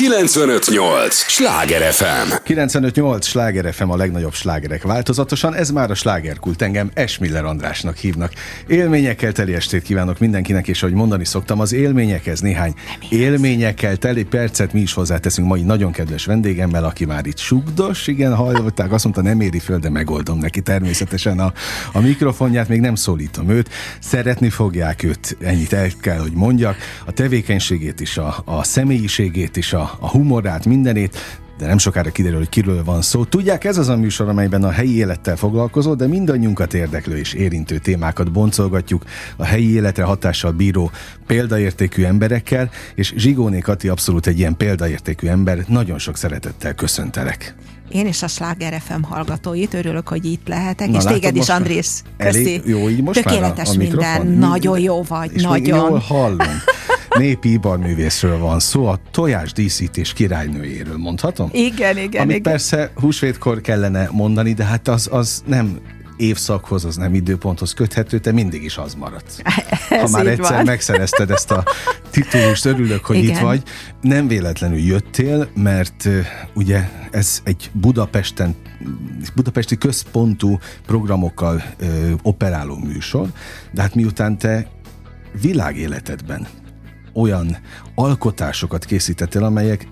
958! Sláger FM! 958! Sláger FM a legnagyobb slágerek változatosan, ez már a slágerkult, engem Esmiller Andrásnak hívnak. Élményekkel teli estét kívánok mindenkinek, és ahogy mondani szoktam, az élményekhez néhány élményekkel teli percet mi is hozzáteszünk mai nagyon kedves vendégemmel, aki már itt sugdos, igen, hallották, azt mondta, nem éri föl, de megoldom neki természetesen a, a mikrofonját, még nem szólítom őt, szeretni fogják őt, ennyit el kell, hogy mondjak, a tevékenységét is, a, a személyiségét is, a, a humorát, mindenét, de nem sokára kiderül, hogy kiről van szó. Tudják, ez az a műsor, amelyben a helyi élettel foglalkozó, de mindannyiunkat érdeklő és érintő témákat boncolgatjuk a helyi életre hatással bíró példaértékű emberekkel, és Zsigóné Kati abszolút egy ilyen példaértékű ember. Nagyon sok szeretettel köszöntelek. Én és a Sláger FM hallgatóit örülök, hogy itt lehetek, Na, és látod, téged is, Andrész. Köszi. Jó, így most Tökéletes már a, a minden, nagyon jó vagy, és nagyon. jól hallom. Népi ibarművészről van szó, a tojás díszítés királynőjéről mondhatom? Igen, igen. Amit igen. persze húsvétkor kellene mondani, de hát az, az nem évszakhoz, az nem időponthoz köthető, te mindig is az maradsz. Ez ha már egyszer van. megszerezted ezt a titulust, örülök, hogy Igen. itt vagy. Nem véletlenül jöttél, mert uh, ugye ez egy Budapesten budapesti központú programokkal uh, operáló műsor, de hát miután te világéletedben olyan alkotásokat készítettél, amelyek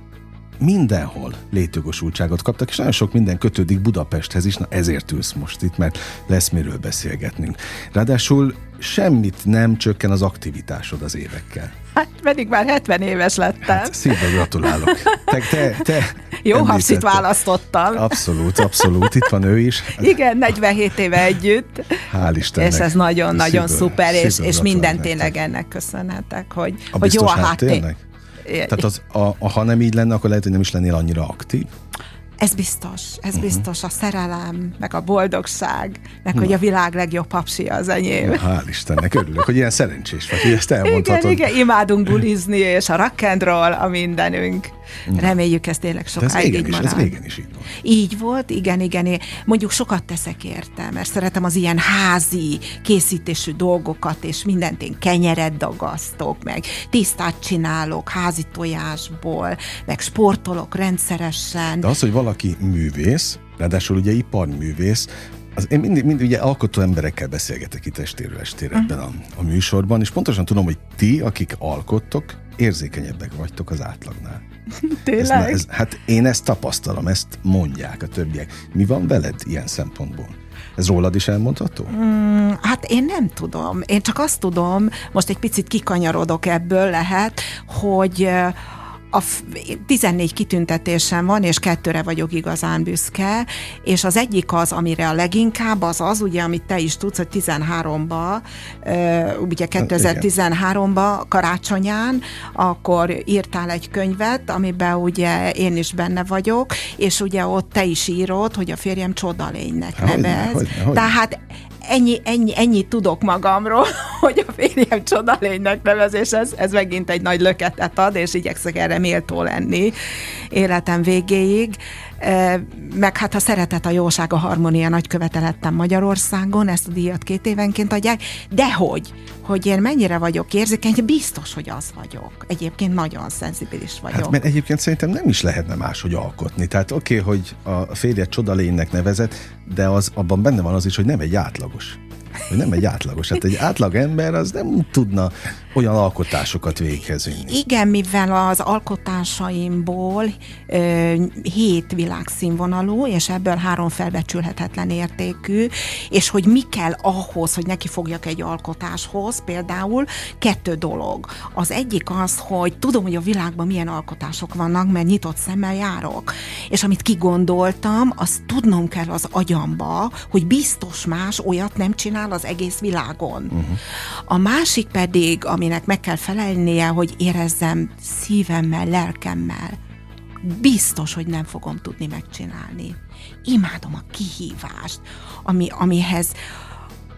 mindenhol létjogosultságot kaptak, és nagyon sok minden kötődik Budapesthez is, na ezért ülsz most itt, mert lesz miről beszélgetnünk. Ráadásul semmit nem csökken az aktivitásod az évekkel. Hát pedig már 70 éves lettem. Hát szívből gratulálok. Te, te, te Jó hapszit választottam. Abszolút, abszolút. Itt van ő is. Igen, 47 éve együtt. Hál' Istennek. És ez nagyon-nagyon szuper, és, és minden gratulálok tényleg ennek köszönhetek, hogy, A hogy jó a háttér. háttérnek? Tehát az, a, a, ha nem így lenne, akkor lehet, hogy nem is lennél annyira aktív. Ez biztos, ez uh-huh. biztos. A szerelem, meg a boldogság, meg hogy a világ legjobb papsia az enyém. Hál' Istennek, örülök, hogy ilyen szerencsés vagy, hogy ezt Igen, elmondhatod. igen, imádunk bulizni, és a rock and roll a mindenünk. Reméljük ez tényleg ez sokáig régen így is, ez marad. régen is így van. Így volt, igen, igen. Én mondjuk sokat teszek érte, mert szeretem az ilyen házi készítésű dolgokat, és mindent én kenyeret dagasztok, meg tisztát csinálok házi tojásból, meg sportolok rendszeresen. De az, hogy valaki művész, ráadásul ugye iparművész, az én mindig, mindig ugye alkotó emberekkel beszélgetek itt estéről estére ebben a, a műsorban, és pontosan tudom, hogy ti, akik alkottok, érzékenyebbek vagytok az átlagnál. Ez, Tényleg? ez, hát én ezt tapasztalom, ezt mondják a többiek. Mi van veled ilyen szempontból? Ez rólad is elmondható? Mm, Hát én nem tudom. Én csak azt tudom, most egy picit kikanyarodok ebből lehet, hogy a f- 14 kitüntetésem van, és kettőre vagyok igazán büszke, és az egyik az, amire a leginkább, az az, ugye, amit te is tudsz, hogy 13-ba, ö, ugye 2013-ba karácsonyán, akkor írtál egy könyvet, amiben ugye én is benne vagyok, és ugye ott te is írod, hogy a férjem csodalénynek Hogyne, nevez. hogyne, hogyne. Tehát ennyi, ennyi, ennyit tudok magamról, hogy a férjem csodalénynek nevez, és ez, ez megint egy nagy löketet ad, és igyekszek erre méltó lenni életem végéig. Meg hát a szeretet, a jóság, a harmónia nagy követelettem Magyarországon, ezt a díjat két évenként adják, de hogy, hogy én mennyire vagyok érzékeny, biztos, hogy az vagyok. Egyébként nagyon szenzibilis vagyok. Hát mert egyébként szerintem nem is lehetne máshogy alkotni. Tehát oké, okay, hogy a férjed csodalénynek nevezett, de az abban benne van az is, hogy nem egy átlagos. Hogy nem egy átlagos. Hát egy átlag ember az nem tudna olyan alkotásokat véghez vinni. Igen, mivel az alkotásaimból ö, hét világszínvonalú, és ebből három felbecsülhetetlen értékű, és hogy mi kell ahhoz, hogy neki fogjak egy alkotáshoz, például kettő dolog. Az egyik az, hogy tudom, hogy a világban milyen alkotások vannak, mert nyitott szemmel járok. És amit kigondoltam, azt tudnom kell az agyamba, hogy biztos más olyat nem csinál az egész világon. Uh-huh. A másik pedig, aminek meg kell felelnie, hogy érezzem szívemmel, lelkemmel, biztos, hogy nem fogom tudni megcsinálni. Imádom a kihívást, ami, amihez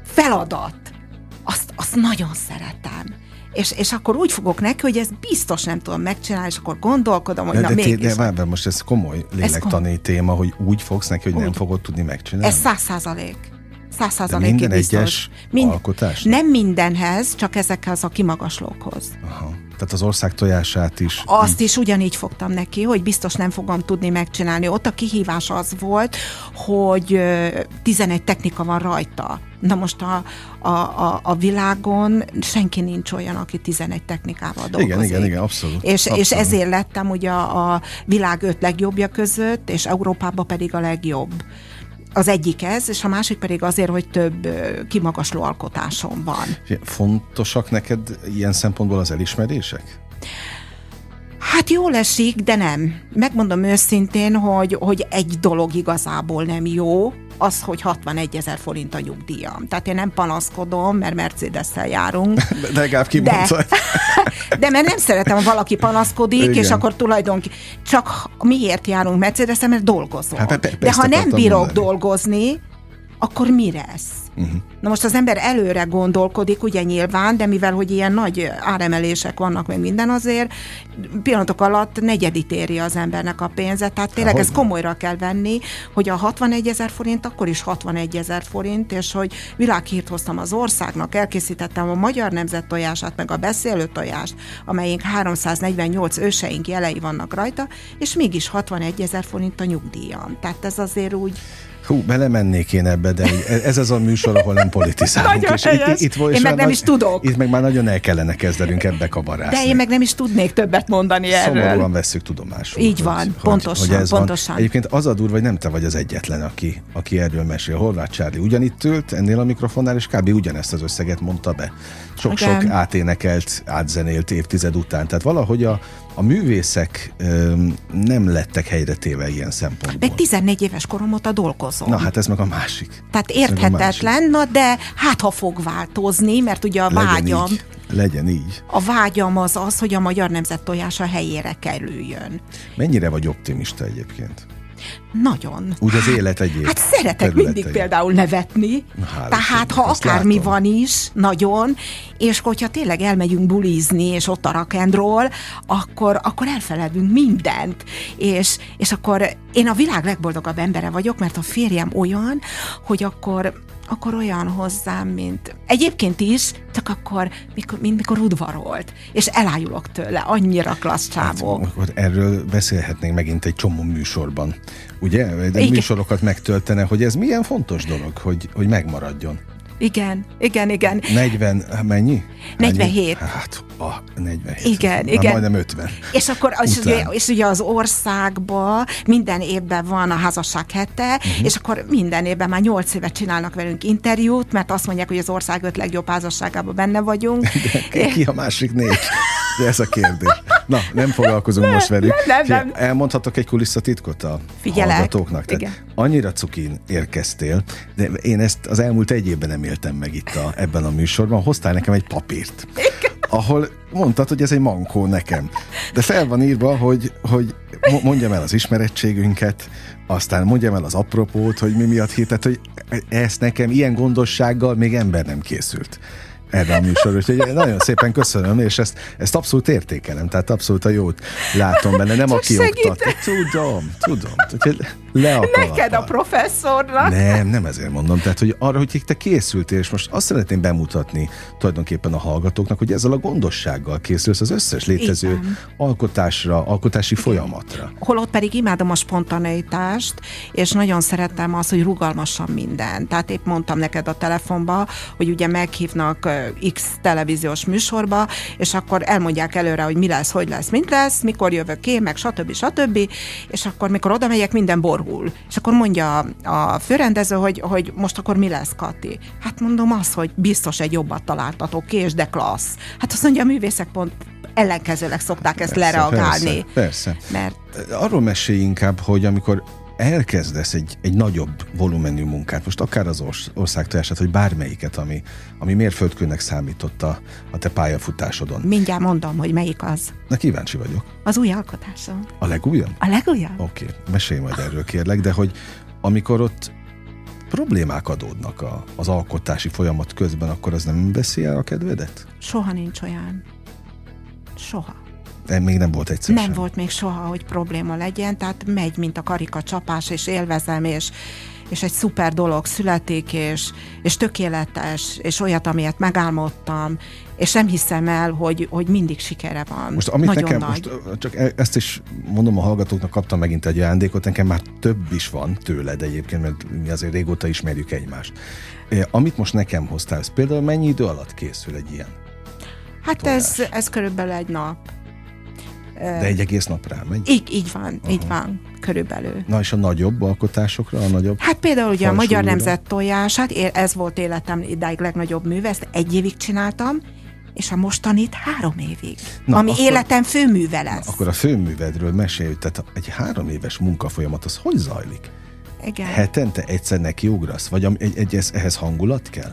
feladat, azt, azt nagyon szeretem. És, és akkor úgy fogok neki, hogy ezt biztos nem tudom megcsinálni, és akkor gondolkodom, hogy De, na de, mégis. de, de most ez komoly lélektani téma, hogy úgy fogsz neki, hogy nem Úgy. fogod tudni megcsinálni. Ez száz százalék. Száz százalékig minden biztos. egyes alkotásnak? Nem mindenhez, csak ezekhez a kimagaslókhoz. Aha. Tehát az ország tojását is. Azt így... is ugyanígy fogtam neki, hogy biztos nem fogom tudni megcsinálni. Ott a kihívás az volt, hogy 11 technika van rajta. Na most a, a, a, a világon senki nincs olyan, aki 11 technikával dolgozik. Igen, igen, igen, abszolút. És, abszolút. és ezért lettem ugye a, a világ öt legjobbja között, és Európában pedig a legjobb. Az egyik ez, és a másik pedig azért, hogy több kimagasló alkotásom van. Fontosak neked ilyen szempontból az elismerések? Hát jól esik, de nem. Megmondom őszintén, hogy, hogy egy dolog igazából nem jó, az, hogy 61 ezer forint a nyugdíjam. Tehát én nem panaszkodom, mert Mercedes-szel járunk. De legalább kimondtad. De, de mert nem szeretem, ha valaki panaszkodik, Igen. és akkor tulajdonképpen csak miért járunk mercedes mert dolgozom. Hát, de ha nem bírok mondani. dolgozni, akkor mi lesz? Uh-huh. Na most az ember előre gondolkodik, ugye nyilván, de mivel, hogy ilyen nagy áremelések vannak, meg minden azért, pillanatok alatt negyedit éri az embernek a pénzet, tehát tényleg Há, ez komolyra kell venni, hogy a 61 ezer forint, akkor is 61 ezer forint, és hogy világhírt hoztam az országnak, elkészítettem a magyar nemzet tojását, meg a beszélő tojást, amelyik 348 őseink jelei vannak rajta, és mégis 61 ezer forint a nyugdíjam. Tehát ez azért úgy Hú, belemennék én ebbe, de ez az a műsor, ahol nem politizálunk. Nagyon és itt, itt, itt, én meg nem is tudok. Itt meg már nagyon el kellene kezdenünk ebbe kabarászni. De én meg nem is tudnék többet mondani erről. Szomorúan veszük tudomásul. Így van, hogy, pontosan, hogy ez pontosan. Van. Egyébként az a durva, hogy nem te vagy az egyetlen, aki, aki erről mesél. Horváth Csárli ugyanitt ült ennél a mikrofonnál, és kb. ugyanezt az összeget mondta be. Sok-sok áténekelt, átzenélt évtized után. Tehát valahogy a, a művészek öm, nem lettek helyre téve ilyen szempontból. Meg 14 éves korom óta dolgozom. Na hát ez meg a másik. Tehát érthetetlen, na de hát ha fog változni, mert ugye a Legyen vágyam... Így. Legyen így. A vágyam az az, hogy a magyar nemzet tojása helyére kerüljön. Mennyire vagy optimista egyébként? Nagyon. Úgy az élet egyéb Hát szeretek mindig például nevetni, Hál tehát ha akármi látom. van is, nagyon, és hogyha tényleg elmegyünk bulizni, és ott a rakendról, akkor, akkor elfeledünk mindent. És, és akkor én a világ legboldogabb embere vagyok, mert a férjem olyan, hogy akkor akkor olyan hozzám, mint egyébként is, csak akkor, mikor, mint mikor udvarolt, és elájulok tőle, annyira klassz csávó. Hát, akkor erről beszélhetnénk megint egy csomó műsorban, ugye? De Igen. műsorokat megtöltene, hogy ez milyen fontos dolog, hogy, hogy megmaradjon. Igen, igen, igen. 40, mennyi? 47. Hát, a 47. Igen, Már igen. majdnem 50. És akkor az, ugye, és ugye az országban minden évben van a házasság hete, uh-huh. és akkor minden évben már 8 évet csinálnak velünk interjút, mert azt mondják, hogy az ország öt legjobb házasságában benne vagyunk. De ki a másik négy? De ez a kérdés. Na, nem foglalkozunk nem, most velük. Nem, nem, nem. Elmondhatok egy kulisszatitkot a Figyelek. hallgatóknak? Tehát Igen. annyira cukin érkeztél, de én ezt az elmúlt egy évben nem éltem meg itt a, ebben a műsorban. Hoztál nekem egy papírt, Igen. ahol mondtad, hogy ez egy mankó nekem. De fel van írva, hogy, hogy mondjam el az ismerettségünket, aztán mondjam el az apropót, hogy mi miatt hitet, hogy ezt nekem ilyen gondossággal még ember nem készült erre a műsor, úgyhogy nagyon szépen köszönöm, és ezt, ezt abszolút értékelem, tehát abszolút a jót látom benne, nem Csak aki oktat. Tudom, tudom. Úgyhogy le a Neked a professzornak. Nem, nem ezért mondom. Tehát, hogy arra, hogy te készültél, és most azt szeretném bemutatni tulajdonképpen a hallgatóknak, hogy ezzel a gondossággal készülsz az összes létező Igen. alkotásra, alkotási Igen. folyamatra. Holott pedig imádom a spontaneitást, és nagyon szeretem azt, hogy rugalmasan minden. Tehát épp mondtam neked a telefonba, hogy ugye meghívnak X televíziós műsorba, és akkor elmondják előre, hogy mi lesz, hogy lesz, mint lesz, mikor jövök én, meg stb. stb. És akkor, mikor oda megyek, minden borul. És akkor mondja a főrendező, hogy, hogy most akkor mi lesz, Kati? Hát mondom azt, hogy biztos egy jobbat találtatok, kés, de klassz. Hát azt mondja, a művészek pont ellenkezőleg szokták ezt persze, lereagálni. Persze, persze. Mert... Arról mesélj inkább, hogy amikor elkezdesz egy, egy nagyobb volumenű munkát, most akár az ország tojását, hogy bármelyiket, ami, ami mérföldkőnek számított a, a te pályafutásodon. Mindjárt mondom, hogy melyik az. Na kíváncsi vagyok. Az új alkotásom. A legújabb? A legújabb. Oké, okay. mesélj majd erről kérlek, de hogy amikor ott problémák adódnak a, az alkotási folyamat közben, akkor az nem veszi el a kedvedet? Soha nincs olyan. Soha. Még nem volt egyszer Nem sem. volt még soha, hogy probléma legyen, tehát megy, mint a karika csapás, és élvezem, és, és egy szuper dolog születik, és, és tökéletes, és olyat, amilyet megálmodtam, és nem hiszem el, hogy, hogy mindig sikere van. Most amit Nagyon nekem, nagy. most csak e- ezt is mondom a hallgatóknak, kaptam megint egy ajándékot, nekem már több is van tőled egyébként, mert mi azért régóta ismerjük egymást. Amit most nekem hoztál, ez például mennyi idő alatt készül egy ilyen? Hát ez, ez körülbelül egy nap. De egy egész nap rá megy? Így, így van, Aha. így van, körülbelül. Na és a nagyobb alkotásokra, a nagyobb Hát például ugye a Magyar Nemzet tojását, ez volt életem idáig legnagyobb műve, ezt egy évig csináltam, és a mostanit három évig, na, ami akkor, életem főműve lesz. Na, akkor a főművedről mesélj, tehát egy három éves munkafolyamat, az hogy zajlik? Igen. Hetente egyszer nekiugrasz? Vagy egy, egy, ehhez hangulat kell?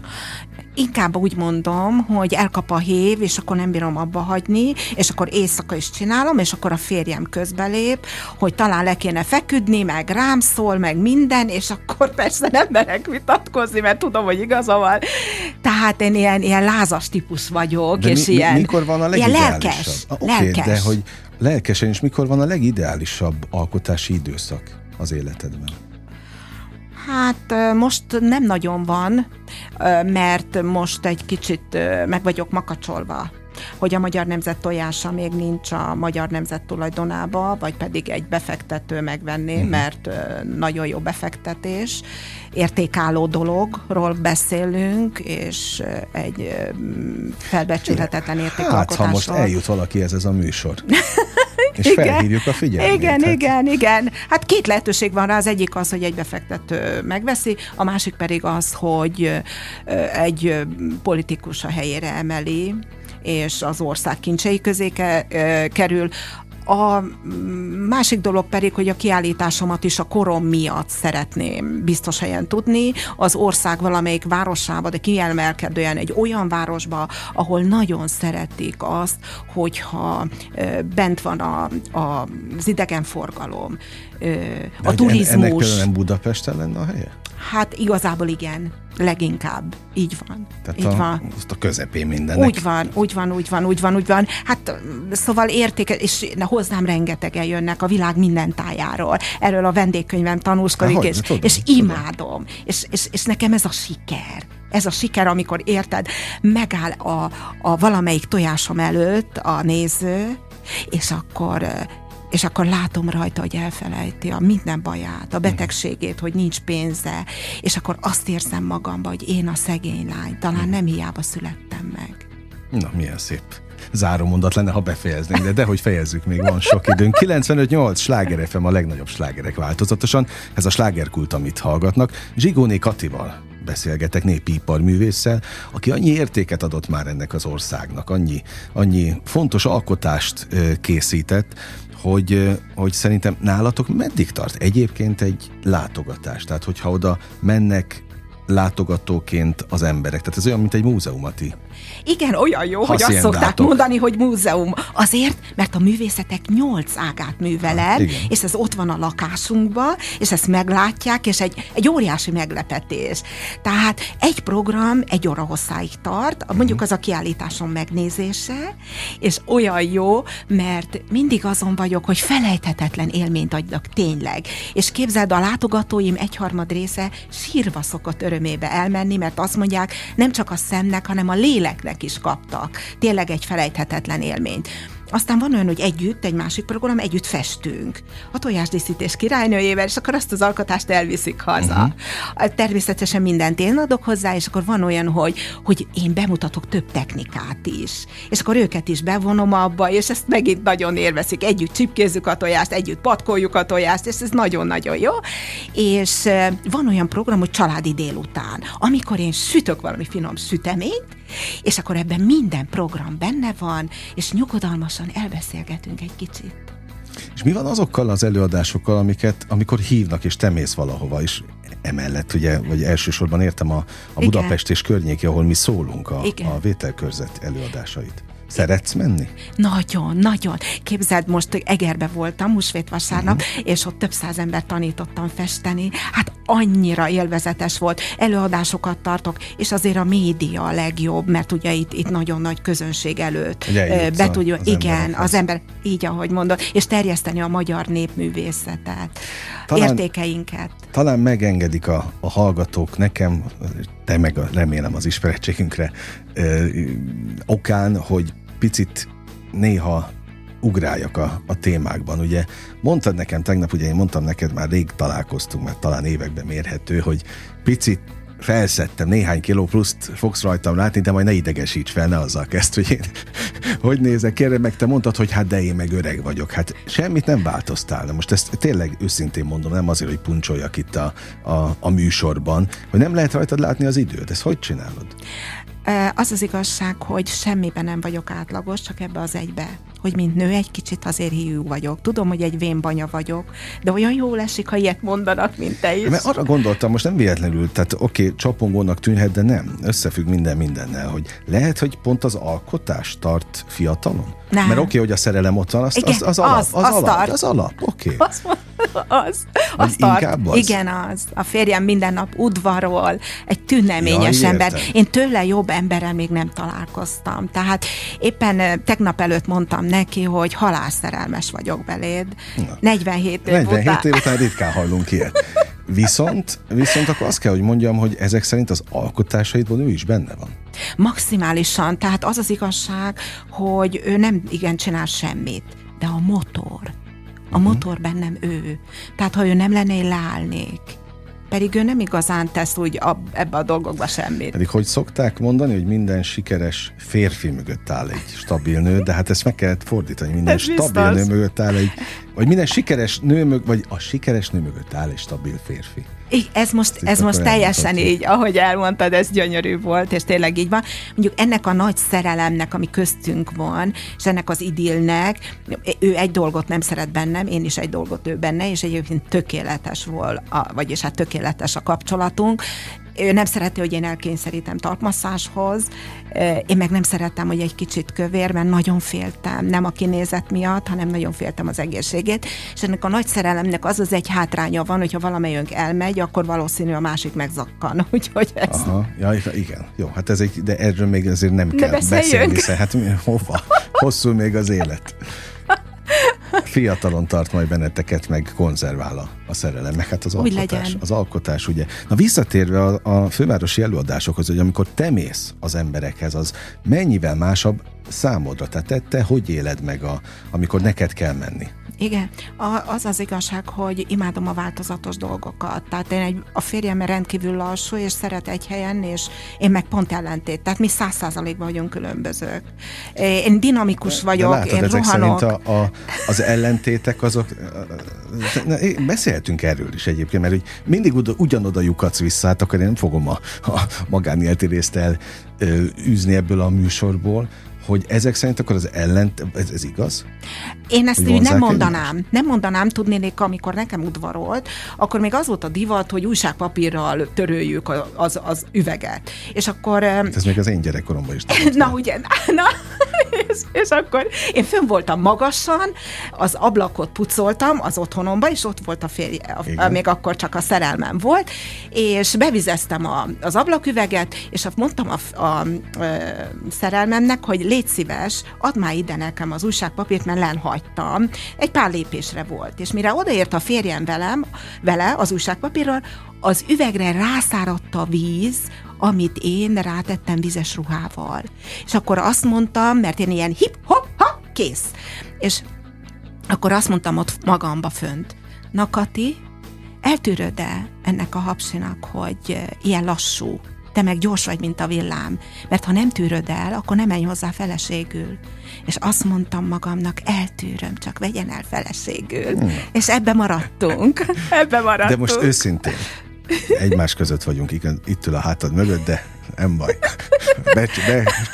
Inkább úgy mondom, hogy elkap a hév, és akkor nem bírom abba hagyni, és akkor éjszaka is csinálom, és akkor a férjem közbelép, hogy talán le kéne feküdni, meg rám szól, meg minden, és akkor persze nem merek vitatkozni, mert tudom, hogy igaza van. Tehát én ilyen, ilyen lázas típus vagyok, de és mi, ilyen, mikor van a ilyen lelkes. Ah, okay, lelkes. De hogy lelkesen, és mikor van a legideálisabb alkotási időszak az életedben? Hát most nem nagyon van, mert most egy kicsit meg vagyok makacsolva hogy a Magyar Nemzet tojása még nincs a Magyar Nemzet tulajdonába, vagy pedig egy befektető megvenni, uh-huh. mert nagyon jó befektetés, értékálló dologról beszélünk, és egy felbecsülhetetlen értékalkotásról. Hát, ha most eljut valaki ez, ez a műsor. És igen, felhívjuk a figyelmét. Igen, hát. igen, igen. Hát két lehetőség van rá. Az egyik az, hogy egy befektető megveszi, a másik pedig az, hogy egy politikus a helyére emeli, és az ország kincsei közé kerül. A másik dolog pedig, hogy a kiállításomat is a korom miatt szeretném biztos helyen tudni. Az ország valamelyik városába, de kiemelkedően egy olyan városba, ahol nagyon szeretik azt, hogyha bent van a, a, az idegenforgalom, a turizmus. Ennek Budapesten lenne a helye? Hát igazából igen, leginkább. Így van. Tehát így a, van. Azt a közepén mindennek. Úgy van, úgy van, úgy van, úgy van, úgy van. Hát szóval értéke, és hozzám rengetegen jönnek a világ minden tájáról. Erről a vendégkönyvem tanúskodik, Há, és, tudom, és imádom. És, és, és nekem ez a siker. Ez a siker, amikor érted, megáll a, a valamelyik tojásom előtt a néző, és akkor és akkor látom rajta, hogy elfelejti a minden baját, a betegségét, hogy nincs pénze, és akkor azt érzem magamba, hogy én a szegény lány, talán nem hiába születtem meg. Na, milyen szép záró mondat lenne, ha befejeznénk, de dehogy fejezzük, még van sok időnk. 95-8 sláger FM a legnagyobb slágerek változatosan. Ez a slágerkult, amit hallgatnak. Zsigóné Katival beszélgetek népi iparművésszel, aki annyi értéket adott már ennek az országnak, annyi, annyi fontos alkotást készített, hogy, hogy szerintem nálatok meddig tart egyébként egy látogatás? Tehát, hogyha oda mennek látogatóként az emberek. Tehát ez olyan, mint egy múzeumati igen, olyan jó, hogy azt szokták mondani, hogy múzeum. Azért, mert a művészetek nyolc ágát műveled, ah, és ez ott van a lakásunkban, és ezt meglátják, és egy, egy óriási meglepetés. Tehát egy program egy óra hosszáig tart, mondjuk mhm. az a kiállításon megnézése, és olyan jó, mert mindig azon vagyok, hogy felejthetetlen élményt adjak tényleg. És képzeld, a látogatóim egyharmad része sírva szokott örömébe elmenni, mert azt mondják, nem csak a szemnek, hanem a léleknek is kaptak. Tényleg egy felejthetetlen élményt. Aztán van olyan, hogy együtt, egy másik program, együtt festünk. A tojásdíszítés királynőjével, és akkor azt az alkotást elviszik haza. Uh-huh. Természetesen mindent én adok hozzá, és akkor van olyan, hogy, hogy én bemutatok több technikát is. És akkor őket is bevonom abba, és ezt megint nagyon élvezik. Együtt csipkézzük a tojást, együtt patkoljuk a tojást, és ez nagyon-nagyon jó. És van olyan program, hogy családi délután, amikor én sütök valami finom süteményt, és akkor ebben minden program benne van, és nyugodalmasan elbeszélgetünk egy kicsit. És mi van azokkal az előadásokkal, amiket, amikor hívnak, és te mész valahova, és emellett, ugye, vagy elsősorban értem a, a Budapest és környéki, ahol mi szólunk, a, a vételkörzet előadásait. Szeretsz menni? Nagyon, nagyon. Képzeld, most Egerbe voltam, húsvét vasárnap, uh-huh. és ott több száz ember tanítottam festeni. Hát annyira élvezetes volt. Előadásokat tartok, és azért a média a legjobb, mert ugye itt, itt nagyon nagy közönség előtt ugye, be tudja, az igen, az ember, így ahogy mondod, és terjeszteni a magyar népművészetet, talán, értékeinket. Talán megengedik a, a hallgatók nekem, te meg remélem az ismerettségünkre ö, okán, hogy picit néha ugráljak a, a témákban. Ugye mondtad nekem tegnap, ugye én mondtam neked, már rég találkoztunk, mert talán években mérhető, hogy picit felszettem, néhány kiló pluszt fogsz rajtam látni, de majd ne idegesíts fel, ne azzal kezd, hogy én hogy nézek, kérem meg, te mondtad, hogy hát de én meg öreg vagyok. Hát semmit nem változtál. De most ezt tényleg őszintén mondom, nem azért, hogy puncsoljak itt a, a, a műsorban, hogy nem lehet rajtad látni az időt. Ezt hogy csinálod? Az az igazság, hogy semmiben nem vagyok átlagos, csak ebbe az egybe. Hogy mint nő egy kicsit azért hiú vagyok. Tudom, hogy egy vénbanya vagyok, de olyan jól esik, ha ilyet mondanak, mint te is. Mert arra gondoltam, most nem véletlenül, tehát oké, okay, csapongónak tűnhet, de nem. Összefügg minden mindennel, hogy lehet, hogy pont az alkotás tart fiatalon? Nem. Mert oké, okay, hogy a szerelem ott van, az, Igen, az, az, alap, az, az, az, alap, tart. az alap, oké. Okay. az, az. Az? Igen, az. A férjem minden nap udvarol, egy tüneményes ja, ember. Én tőle jobb emberrel még nem találkoztam. Tehát éppen tegnap előtt mondtam neki, hogy halálszerelmes vagyok beléd. Na. 47 év 47 után. év után ritkán hallunk ilyet. Viszont, viszont akkor azt kell, hogy mondjam, hogy ezek szerint az alkotásaidban ő is benne van. Maximálisan. Tehát az az igazság, hogy ő nem igen csinál semmit, de a motor, a uh-huh. motor bennem ő. Tehát ha ő nem lenne, én leállnék pedig ő nem igazán tesz úgy a, ebbe a dolgokba semmit. Pedig hogy szokták mondani, hogy minden sikeres férfi mögött áll egy stabil nő, de hát ezt meg kellett fordítani, minden Ez stabil biztos. nő mögött áll egy, vagy minden sikeres nő mögött, vagy a sikeres nő mögött áll egy stabil férfi. Ez most, ez most teljesen így, ahogy elmondtad, ez gyönyörű volt, és tényleg így van. Mondjuk ennek a nagy szerelemnek, ami köztünk van, és ennek az idillnek, ő egy dolgot nem szeret bennem, én is egy dolgot ő benne, és egyébként tökéletes volt, a, vagyis hát tökéletes a kapcsolatunk, ő nem szereti, hogy én elkényszerítem talpmasszáshoz, én meg nem szerettem, hogy egy kicsit kövér, mert nagyon féltem, nem a kinézet miatt, hanem nagyon féltem az egészségét, és ennek a nagy szerelemnek az az egy hátránya van, hogyha valamelyünk elmegy, akkor valószínű a másik megzakkan, úgyhogy ez... Aha, ja, igen, jó, hát ez egy, de erről még azért nem kell beszélni, hiszen hát hova, hosszú még az élet. Fiatalon tart majd benneteket, meg konzervál a, a szerelem, meg hát az Úgy alkotás. Legyen. Az alkotás, ugye. Na visszatérve a, a fővárosi előadásokhoz, hogy amikor te mész az emberekhez, az mennyivel másabb számodra? Tehát te, te hogy éled meg, a, amikor neked kell menni? Igen, a, az az igazság, hogy imádom a változatos dolgokat. Tehát én egy, a férjem rendkívül lassú, és szeret egy helyen, és én meg pont ellentét. Tehát mi száz százalékban vagyunk különbözők. Én dinamikus vagyok, de látod, én ezek rohanok. szerint a, a, az ellentétek azok... Beszélhetünk erről is egyébként, mert hogy mindig ugyanoda lyukadsz vissza, hát akkor én nem fogom a, a magánéletű részt el űzni ebből a műsorból, hogy ezek szerint akkor az ellent, ez, ez igaz? Én ezt úgy nem mondanám. Egymást? Nem mondanám, tudnék, amikor nekem udvarolt, akkor még az volt a divat, hogy újságpapírral töröljük az, az üveget. És akkor... Ez még az én gyerekkoromban is. Na, ugye, na, és, és akkor én fönn voltam magasan, az ablakot pucoltam az otthonomba, és ott volt a férje, a, még akkor csak a szerelmem volt, és bevizeztem a, az ablaküveget, és mondtam a, a, a szerelmemnek, hogy légy szíves, add már ide nekem az újságpapírt, mert lenhagytam. Egy pár lépésre volt. És mire odaért a férjem velem, vele az újságpapírral, az üvegre rászáradt a víz, amit én rátettem vizes ruhával. És akkor azt mondtam, mert én ilyen hip-hop-ha, kész. És akkor azt mondtam ott magamba fönt, na Kati, eltűröd-e ennek a hapsinak, hogy ilyen lassú, te meg gyors vagy, mint a villám, mert ha nem tűröd el, akkor nem menj hozzá feleségül. És azt mondtam magamnak, eltűröm, csak vegyen el feleségül. Hmm. És ebbe maradtunk. ebbe maradtunk. De most őszintén, egymás között vagyunk, itt ül a hátad mögött, de nem baj. Be,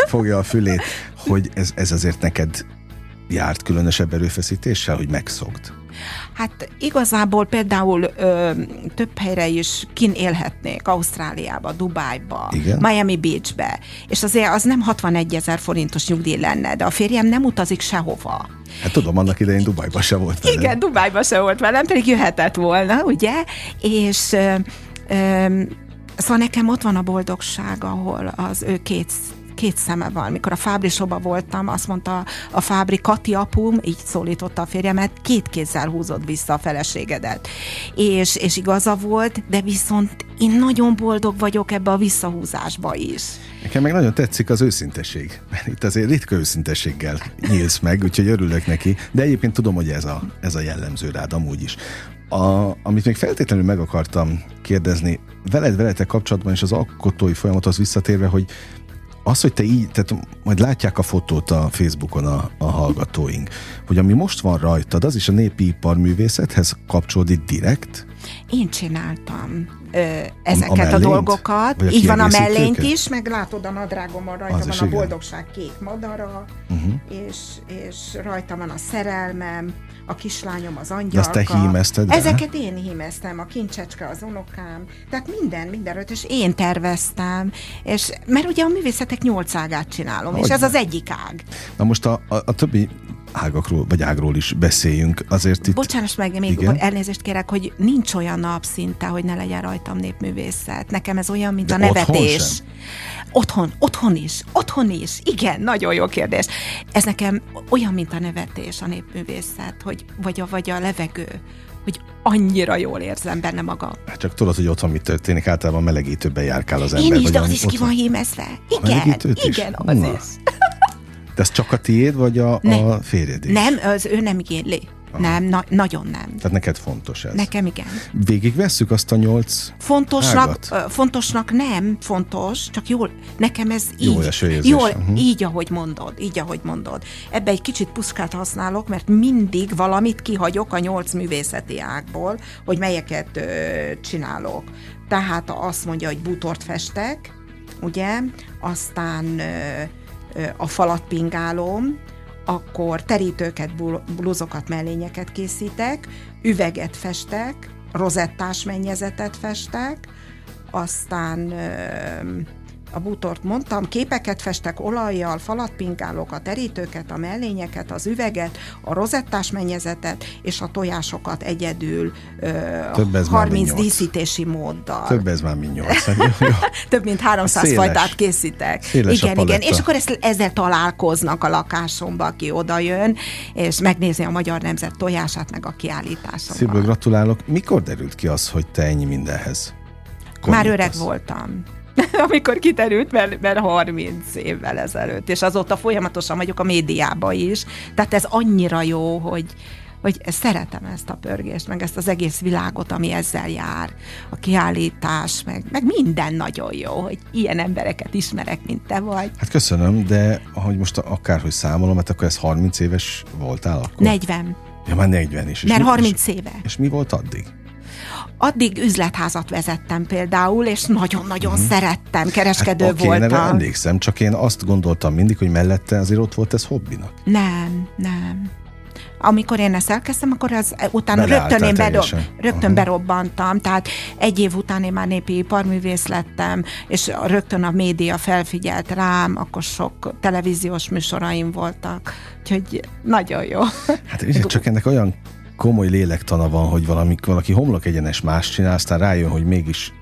fogja a fülét, hogy ez, ez azért neked járt különösebb erőfeszítéssel, hogy megszokd? Hát igazából például ö, több helyre is kin élhetnék, Ausztráliába, Dubájba, Igen? Miami Beachbe, és azért az nem 61 ezer forintos nyugdíj lenne, de a férjem nem utazik sehova. Hát tudom, annak idején Dubajba se volt velem. Igen, Dubájba se volt velem, pedig jöhetett volna, ugye? És ö, ö, szóval nekem ott van a boldogság, ahol az ő két két szeme van. Mikor a Fábri soba voltam, azt mondta a Fábri, Kati apum, így szólította a férjemet, két kézzel húzott vissza a feleségedet. És, és igaza volt, de viszont én nagyon boldog vagyok ebbe a visszahúzásba is. Nekem meg nagyon tetszik az őszinteség. Mert itt azért ritka őszintességgel nyílsz meg, úgyhogy örülök neki. De egyébként tudom, hogy ez a, ez a jellemző rád amúgy is. A, amit még feltétlenül meg akartam kérdezni, veled, veletek kapcsolatban és az alkotói folyamathoz visszatérve, hogy az, hogy te így, tehát majd látják a fotót a Facebookon a, a hallgatóink, hogy ami most van rajtad, az is a népi iparművészethez kapcsolódik direkt? Én csináltam ö, ezeket a, a dolgokat. Vagy Így van a mellényt is, meg látod a nadrágomon rajta Az van a igen. boldogság kék madara, Uh-huh. és, és rajta van a szerelmem, a kislányom az De angyalka. azt te hímezted? Ezeket én hímeztem, a kincsecske az unokám, tehát minden, minden és én terveztem, és, mert ugye a művészetek nyolc ágát csinálom, és Hogyne. ez az egyik ág. Na most a, a, a többi ágakról, vagy ágról is beszéljünk. Azért itt... Bocsánat meg, még Igen? elnézést kérek, hogy nincs olyan nap szinte, hogy ne legyen rajtam népművészet. Nekem ez olyan, mint De a nevetés. otthon sem? Otthon, otthon is, otthon is. Igen, nagyon jó kérdés. Ez nekem olyan, mint a nevetés, a népművészet, hogy vagy a, vagy a levegő, hogy annyira jól érzem benne magam. Hát csak tudod, hogy otthon mi történik, általában melegítőben járkál az ember. Én is, de az is ki van hímezve. Igen, igen, az Na. is. De ez csak a tiéd, vagy a, Ne. a férjed is? Nem, az ő nem igényli. Nem, na, nagyon nem. Tehát neked fontos ez. Nekem igen. Végig vesszük azt a nyolc Fontosnak, Ágat? fontosnak nem fontos, csak jól, nekem ez így, Jó eső érzés, jól, mhm. így, ahogy mondod, így, ahogy mondod. Ebbe egy kicsit puskát használok, mert mindig valamit kihagyok a nyolc művészeti ágból, hogy melyeket ö, csinálok. Tehát azt mondja, hogy bútort festek, ugye, aztán ö, a falat pingálom, akkor terítőket, bluzokat, mellényeket készítek, üveget festek, rozettás mennyezetet festek, aztán a bútort mondtam, képeket festek olajjal, falat pingálok, a terítőket, a mellényeket, az üveget, a rozettás mennyezetet és a tojásokat egyedül Több ez már 30 mint nyolc. díszítési móddal. Több ez már mint nyolc. Jó, jó. Több mint 300 Széles. fajtát készítek. Széles igen, igen. És akkor ezt, ezzel találkoznak a lakásomba, aki odajön, és megnézi a Magyar Nemzet tojását, meg a kiállításomban. Szívből gratulálok. Mikor derült ki az, hogy te ennyi mindenhez? Már konyítasz? öreg voltam. Amikor kiterült, mert, mert 30 évvel ezelőtt, és azóta folyamatosan vagyok a médiában is, tehát ez annyira jó, hogy, hogy szeretem ezt a pörgést, meg ezt az egész világot, ami ezzel jár, a kiállítás, meg, meg minden nagyon jó, hogy ilyen embereket ismerek, mint te vagy. Hát köszönöm, de ahogy most akárhogy számolom, hát akkor ez 30 éves voltál akkor? 40, Ja, már 40 is. És mert mi- 30 éve. És, és mi volt addig? Addig üzletházat vezettem például, és nagyon-nagyon szerettem, kereskedő Mhm. Hát erre voltam. emlékszem, csak én azt gondoltam mindig, hogy mellette azért ott volt ez hobbinak. Nem, nem. Amikor én ezt elkezdtem, akkor az utána Beleálltál rögtön, én bedob, rögtön Aha. berobbantam, tehát egy év után én már népi iparművész lettem, és rögtön a média felfigyelt rám, akkor sok televíziós műsoraim voltak, úgyhogy nagyon jó. Hát ugye, csak ennek olyan komoly lélektana van, hogy valami, valaki homlok egyenes más csinál, aztán rájön, hogy mégis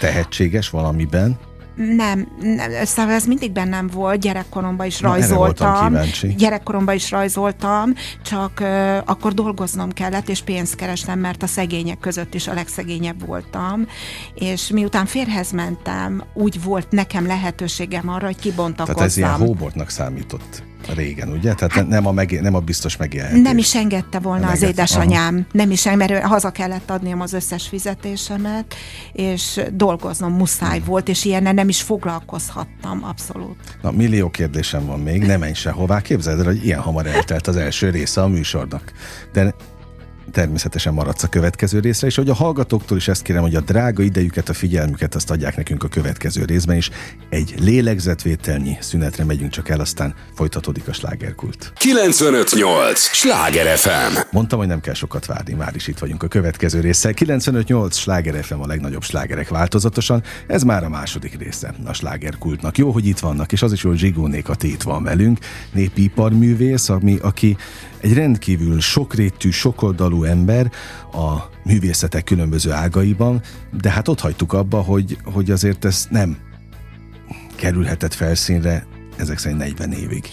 tehetséges valamiben. Nem, nem, szóval ez mindig bennem volt, gyerekkoromban is Na, rajzoltam. Gyerekkoromban is rajzoltam, csak uh, akkor dolgoznom kellett, és pénzt kerestem, mert a szegények között is a legszegényebb voltam. És miután férhez mentem, úgy volt nekem lehetőségem arra, hogy kibontakozzam. Tehát ez ilyen hóbortnak számított régen, ugye? Tehát nem a, megé- nem a biztos megélhetés. Nem is engedte volna Nem az engedte, édesanyám, nem is engedte, mert haza kellett adniam az összes fizetésemet, és dolgoznom muszáj volt, és ilyennel nem is foglalkozhattam, abszolút. Na, millió kérdésem van még, nem menj sehová. Képzeld el, hogy ilyen hamar eltelt az első része a műsornak. De természetesen maradsz a következő részre, és hogy a hallgatóktól is ezt kérem, hogy a drága idejüket, a figyelmüket azt adják nekünk a következő részben is. Egy lélegzetvételnyi szünetre megyünk csak el, aztán folytatódik a slágerkult. 958! Sláger FM! Mondtam, hogy nem kell sokat várni, már is itt vagyunk a következő résszel. 958 Sláger FM a legnagyobb slágerek változatosan. Ez már a második része a slágerkultnak. Jó, hogy itt vannak, és az is, hogy Zsigónék a itt van velünk, népiparművész, ami, aki egy rendkívül sokrétű, sokoldalú ember a művészetek különböző ágaiban, de hát ott hagytuk abba, hogy, hogy azért ez nem kerülhetett felszínre ezek szerint 40 évig.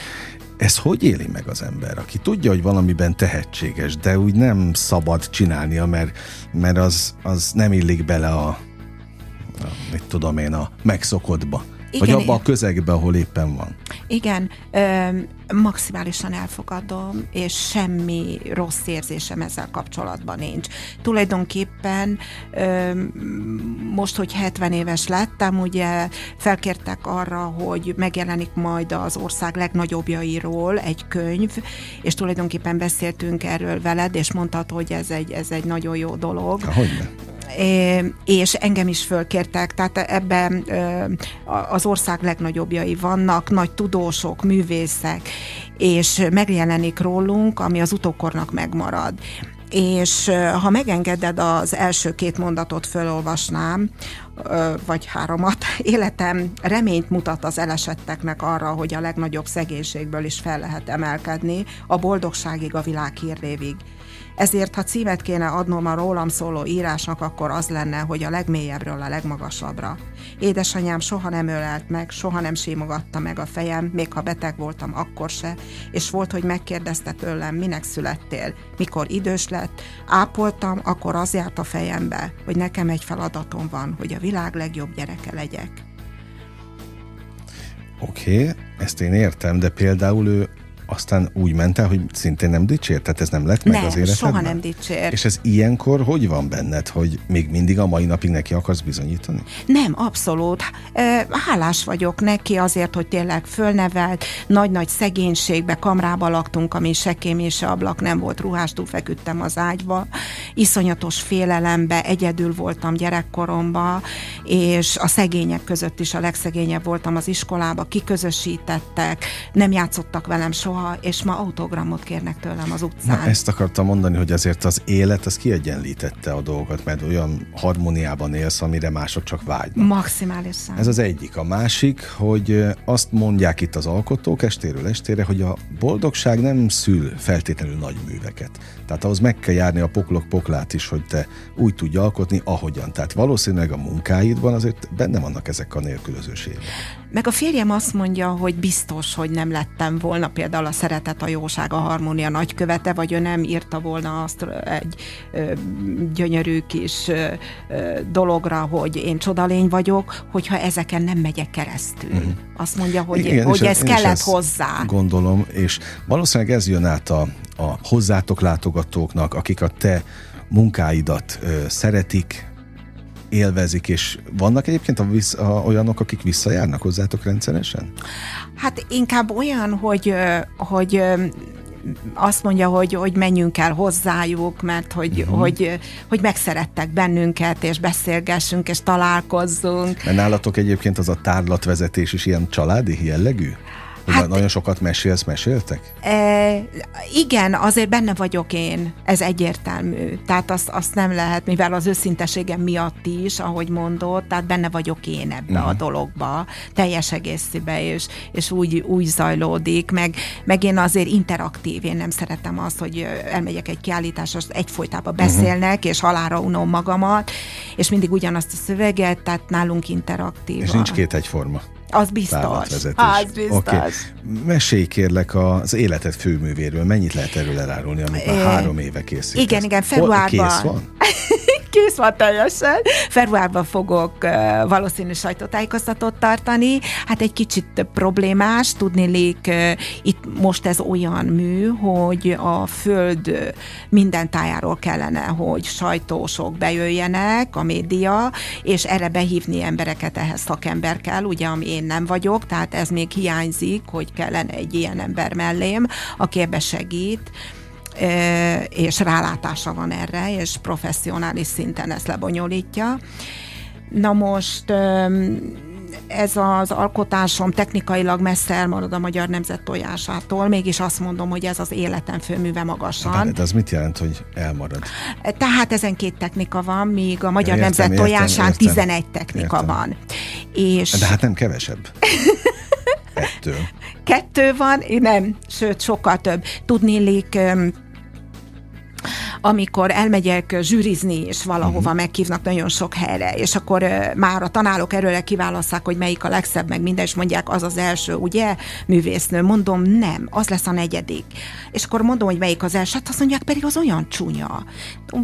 Ez hogy éli meg az ember, aki tudja, hogy valamiben tehetséges, de úgy nem szabad csinálnia, mert, mert az, az nem illik bele a, a mit tudom én, a megszokottba. Igen, vagy abba a közegbe, ahol éppen van. Igen, ö, maximálisan elfogadom, és semmi rossz érzésem ezzel kapcsolatban nincs. Tulajdonképpen ö, most, hogy 70 éves lettem, ugye felkértek arra, hogy megjelenik majd az ország legnagyobbjairól egy könyv, és tulajdonképpen beszéltünk erről veled, és mondtad, hogy ez egy, ez egy nagyon jó dolog. Hogyne? És engem is fölkértek, tehát ebben az ország legnagyobbjai vannak, nagy tudósok, művészek, és megjelenik rólunk, ami az utókornak megmarad és ha megengeded, az első két mondatot fölolvasnám, vagy háromat. Életem reményt mutat az elesetteknek arra, hogy a legnagyobb szegénységből is fel lehet emelkedni, a boldogságig, a világ hírrévig. Ezért, ha címet kéne adnom a rólam szóló írásnak, akkor az lenne, hogy a legmélyebbről a legmagasabbra. Édesanyám soha nem ölelt meg, soha nem simogatta meg a fejem, még ha beteg voltam, akkor se, és volt, hogy megkérdezte tőlem, minek születtél. Mikor idős lett, ápoltam, akkor az járt a fejembe, hogy nekem egy feladatom van, hogy a világ legjobb gyereke legyek. Oké, okay, ezt én értem, de például ő aztán úgy ment el, hogy szintén nem dicsért? Tehát ez nem lett meg nem, az életedben? soha nem dicsért. És ez ilyenkor hogy van benned, hogy még mindig a mai napig neki akarsz bizonyítani? Nem, abszolút. Hálás vagyok neki azért, hogy tényleg fölnevelt, nagy-nagy szegénységbe, kamrába laktunk, ami se kém és se ablak nem volt, ruhástól feküdtem az ágyba, iszonyatos félelembe, egyedül voltam gyerekkoromba, és a szegények között is a legszegényebb voltam az iskolába, kiközösítettek, nem játszottak velem soha, soha, és ma autogramot kérnek tőlem az utcán. Na, ezt akartam mondani, hogy azért az élet az kiegyenlítette a dolgokat, mert olyan harmóniában élsz, amire mások csak vágynak. Maximálisan. Ez az egyik. A másik, hogy azt mondják itt az alkotók estéről estére, hogy a boldogság nem szül feltétlenül nagy műveket. Tehát ahhoz meg kell járni a poklok poklát is, hogy te úgy tudj alkotni, ahogyan. Tehát valószínűleg a munkáidban azért benne vannak ezek a nélkülözőségek. Meg a férjem azt mondja, hogy biztos, hogy nem lettem volna például a Szeretet, a Jóság, a Harmónia nagykövete, vagy ő nem írta volna azt egy gyönyörű kis dologra, hogy én csodalény vagyok, hogyha ezeken nem megyek keresztül. Mm. Azt mondja, hogy, Igen, hogy ez kellett hozzá. Gondolom, és valószínűleg ez jön át a, a hozzátok látogatóknak, akik a te munkáidat ö, szeretik, élvezik, és vannak egyébként a vissz, a, olyanok, akik visszajárnak hozzátok rendszeresen? Hát inkább olyan, hogy, hogy azt mondja, hogy, hogy menjünk el hozzájuk, mert hogy, uh-huh. hogy, hogy megszerettek bennünket, és beszélgessünk, és találkozzunk. Mert nálatok egyébként az a tárlatvezetés is ilyen családi jellegű? Hát, nagyon sokat mesélsz, meséltek? E, igen, azért benne vagyok én, ez egyértelmű. Tehát azt, azt nem lehet, mivel az őszinteségem miatt is, ahogy mondod, tehát benne vagyok én ebbe uh-huh. a mhm. dologba, teljes egészében, és, és úgy, úgy zajlódik, meg, meg én azért interaktív, én nem szeretem azt, hogy elmegyek egy kiállításra, egyfolytában mhm. beszélnek, uh-huh. és halára unom magamat, és mindig ugyanazt a szöveget, tehát nálunk interaktív. És nincs két egyforma. Az biztos. Az biztos. Okay. Mesélj kérlek az életed főművéről. Mennyit lehet erről elárulni, amit már három éve készítesz? Igen, igen, februárban. Kész van? kész van teljesen. Februárban fogok uh, valószínű sajtótájékoztatót tartani. Hát egy kicsit problémás, tudnélik, uh, itt most ez olyan mű, hogy a föld minden tájáról kellene, hogy sajtósok bejöjjenek, a média, és erre behívni embereket, ehhez szakember kell, ugye, ami én nem vagyok, tehát ez még hiányzik, hogy kellene egy ilyen ember mellém, aki ebbe segít és rálátása van erre, és professzionális szinten ezt lebonyolítja. Na most ez az alkotásom technikailag messze elmarad a magyar nemzet tojásától, mégis azt mondom, hogy ez az életem főműve magasan. De ez mit jelent, hogy elmarad? Tehát ezen két technika van, míg a magyar értem, nemzet értem, tojásán értem, 11 technika értem. van. És... De hát nem kevesebb. Ettől. Kettő van, nem, sőt, sokkal több. Tudnélik, amikor elmegyek zsűrizni, és valahova uh-huh. meghívnak nagyon sok helyre, és akkor már a tanárok erőre kiválasszák, hogy melyik a legszebb, meg minden, és mondják, az az első, ugye, művésznő. Mondom, nem, az lesz a negyedik. És akkor mondom, hogy melyik az első, hát azt mondják, pedig az olyan csúnya.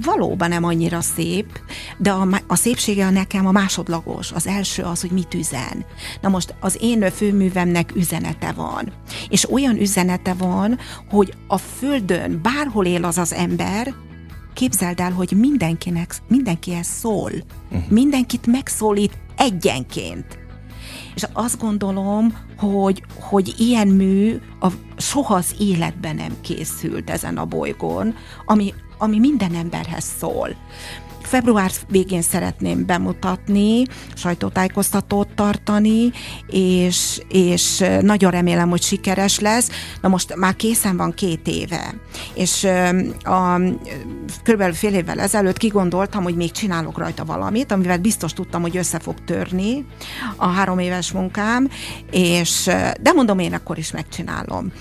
Valóban nem annyira szép, de a, a szépsége nekem a másodlagos. Az első az, hogy mit üzen. Na most az én főművemnek üzenete van. És olyan üzenete van, hogy a földön bárhol él az az ember, képzeld el, hogy mindenkinek, mindenkihez szól. Uh-huh. Mindenkit megszólít egyenként. És azt gondolom, hogy, hogy ilyen mű a, soha az életben nem készült ezen a bolygón, ami, ami minden emberhez szól. Február végén szeretném bemutatni, sajtótájékoztatót tartani, és, és nagyon remélem, hogy sikeres lesz. Na most már készen van két éve, és a, körülbelül fél évvel ezelőtt kigondoltam, hogy még csinálok rajta valamit, amivel biztos tudtam, hogy össze fog törni a három éves munkám, és de mondom, én akkor is megcsinálom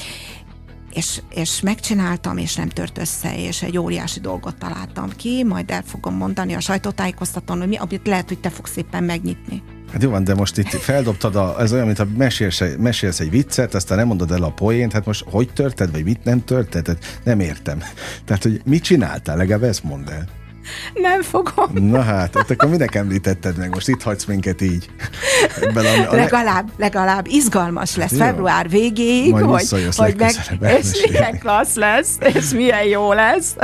és, és megcsináltam, és nem tört össze, és egy óriási dolgot találtam ki, majd el fogom mondani a sajtótájékoztatón, hogy mi, amit lehet, hogy te fogsz szépen megnyitni. Hát jó van, de most itt feldobtad, a, ez olyan, mintha mesélsz, mesélsz egy viccet, aztán nem mondod el a poént, hát most hogy törted, vagy mit nem törted, nem értem. Tehát, hogy mit csináltál, legalább ezt mondd el. Nem fogom. Na hát, ott akkor minek említetted meg? Most itt hagysz minket így. Ebben a, a legalább, legalább izgalmas lesz Jó. február végéig, Majd hogy, hogy meg, és milyen klassz lesz, és milyen jó lesz.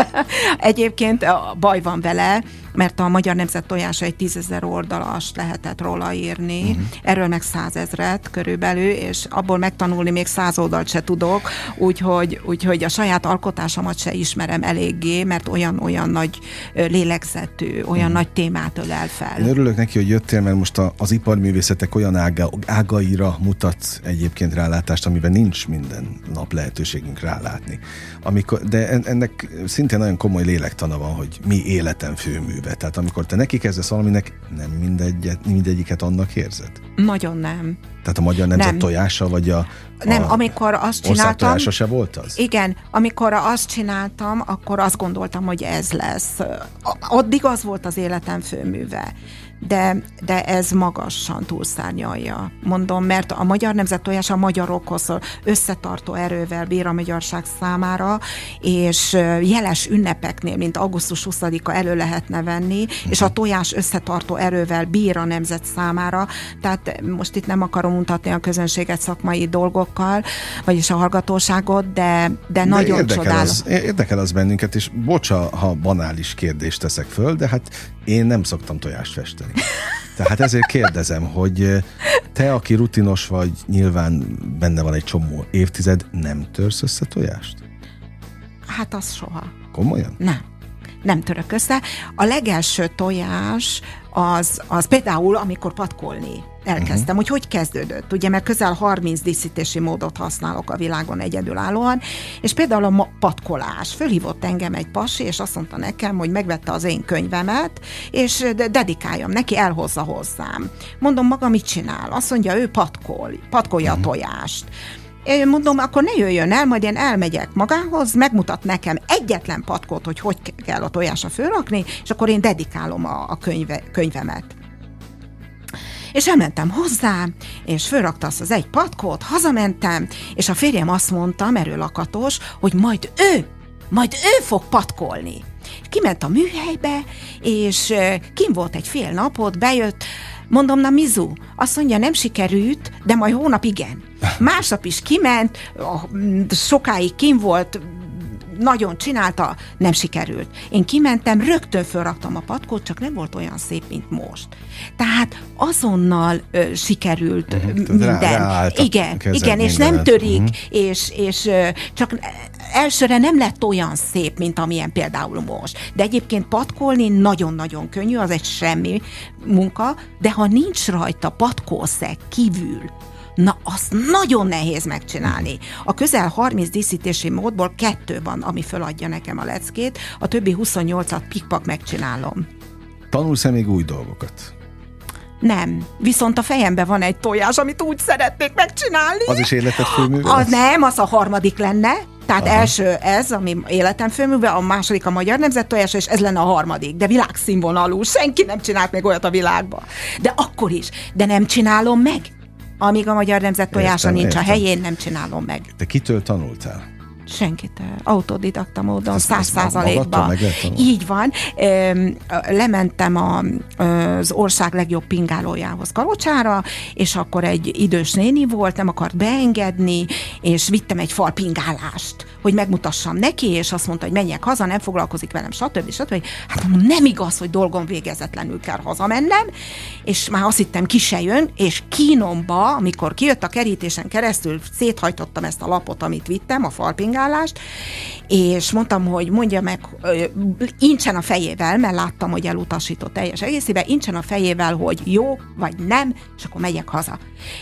Egyébként a baj van vele, mert a Magyar Nemzet tojása egy tízezer oldalas lehetett róla írni, uh-huh. erről meg százezret körülbelül, és abból megtanulni még száz oldalt se tudok, úgyhogy, úgyhogy a saját alkotásomat se ismerem eléggé, mert olyan-olyan nagy lélegzetű, olyan uh-huh. nagy témát ölel fel. Én örülök neki, hogy jöttél, mert most a, az iparművészetek olyan ága, ágaira mutat egyébként rálátást, amiben nincs minden nap lehetőségünk rálátni. Amikor, de ennek szintén nagyon komoly lélektana van, hogy mi életem főmű be. Tehát amikor te neki kezdesz valaminek, nem mindegyet, mindegyiket annak érzed? Nagyon nem. Tehát a magyar nemzet nem. tojása, vagy a, a Nem, amikor azt csináltam... tojása se volt az? Igen, amikor azt csináltam, akkor azt gondoltam, hogy ez lesz. Addig az volt az életem főműve de, de ez magasan túlszárnyalja. Mondom, mert a magyar nemzet tojás a magyarokhoz összetartó erővel bír a magyarság számára, és jeles ünnepeknél, mint augusztus 20-a elő lehetne venni, és a tojás összetartó erővel bír a nemzet számára. Tehát most itt nem akarom mutatni a közönséget szakmai dolgokkal, vagyis a hallgatóságot, de, de, de nagyon érdekel csodálom. Az, érdekel az bennünket, és bocsa, ha banális kérdést teszek föl, de hát én nem szoktam tojást festeni. Tehát ezért kérdezem, hogy te, aki rutinos vagy, nyilván benne van egy csomó évtized, nem törsz össze tojást? Hát az soha. Komolyan? Nem. Nem török össze. A legelső tojás az, az például, amikor patkolni elkezdtem, uh-huh. hogy hogy kezdődött, ugye, mert közel 30 díszítési módot használok a világon egyedülállóan, és például a patkolás. Fölhívott engem egy pasi, és azt mondta nekem, hogy megvette az én könyvemet, és dedikáljam neki, elhozza hozzám. Mondom, maga mit csinál? Azt mondja, ő patkol, patkolja uh-huh. a mhm. tojást. Én mondom, akkor ne jöjjön el, majd én elmegyek magához, megmutat nekem egyetlen patkót, hogy hogy kell a tojásra fölrakni, és akkor én dedikálom a, a könyve, könyvemet. És elmentem hozzá, és fölrakta azt az egy patkót, hazamentem, és a férjem azt mondta, merő lakatos, hogy majd ő, majd ő fog patkolni. Kiment a műhelybe, és kim volt egy fél napot, bejött, Mondom, na Mizu, azt mondja, nem sikerült, de majd hónap igen. Másnap is kiment, sokáig kim volt, nagyon csinálta, nem sikerült. Én kimentem, rögtön felraktam a patkót, csak nem volt olyan szép, mint most. Tehát azonnal ö, sikerült uh-huh. minden. Rá, igen, igen, és nem törik, uh-huh. és, és ö, csak elsőre nem lett olyan szép, mint amilyen például most. De egyébként patkolni nagyon-nagyon könnyű, az egy semmi munka, de ha nincs rajta patkószeg kívül, Na, azt nagyon nehéz megcsinálni. A közel 30 díszítési módból kettő van, ami föladja nekem a leckét, a többi 28-at pikpak megcsinálom. Tanulsz-e még új dolgokat? Nem. Viszont a fejemben van egy tojás, amit úgy szeretnék megcsinálni. Az is életet főművel? Az nem, az a harmadik lenne. Tehát Aha. első ez, ami életem főműve, a második a magyar nemzet tojása, és ez lenne a harmadik. De világszínvonalú. Senki nem csinált még olyat a világban. De akkor is. De nem csinálom meg. Amíg a magyar nemzet tojása értem, nincs értem. a helyén, nem csinálom meg. Te kitől tanultál? Senkit, autodidakta módon, száz százalékban. Így van. Lementem a, az ország legjobb pingálójához Kalocsára, és akkor egy idős néni volt, nem akart beengedni, és vittem egy fal pingálást, hogy megmutassam neki, és azt mondta, hogy menjek haza, nem foglalkozik velem, stb. stb. Hát mondom, nem igaz, hogy dolgom végezetlenül kell hazamennem, és már azt hittem, ki se jön, és kínomba, amikor kijött a kerítésen keresztül, széthajtottam ezt a lapot, amit vittem, a falpingálást, és mondtam, hogy mondja meg, incsen a fejével, mert láttam, hogy elutasított teljes egészében, incsen a fejével, hogy jó vagy nem, és akkor megyek haza.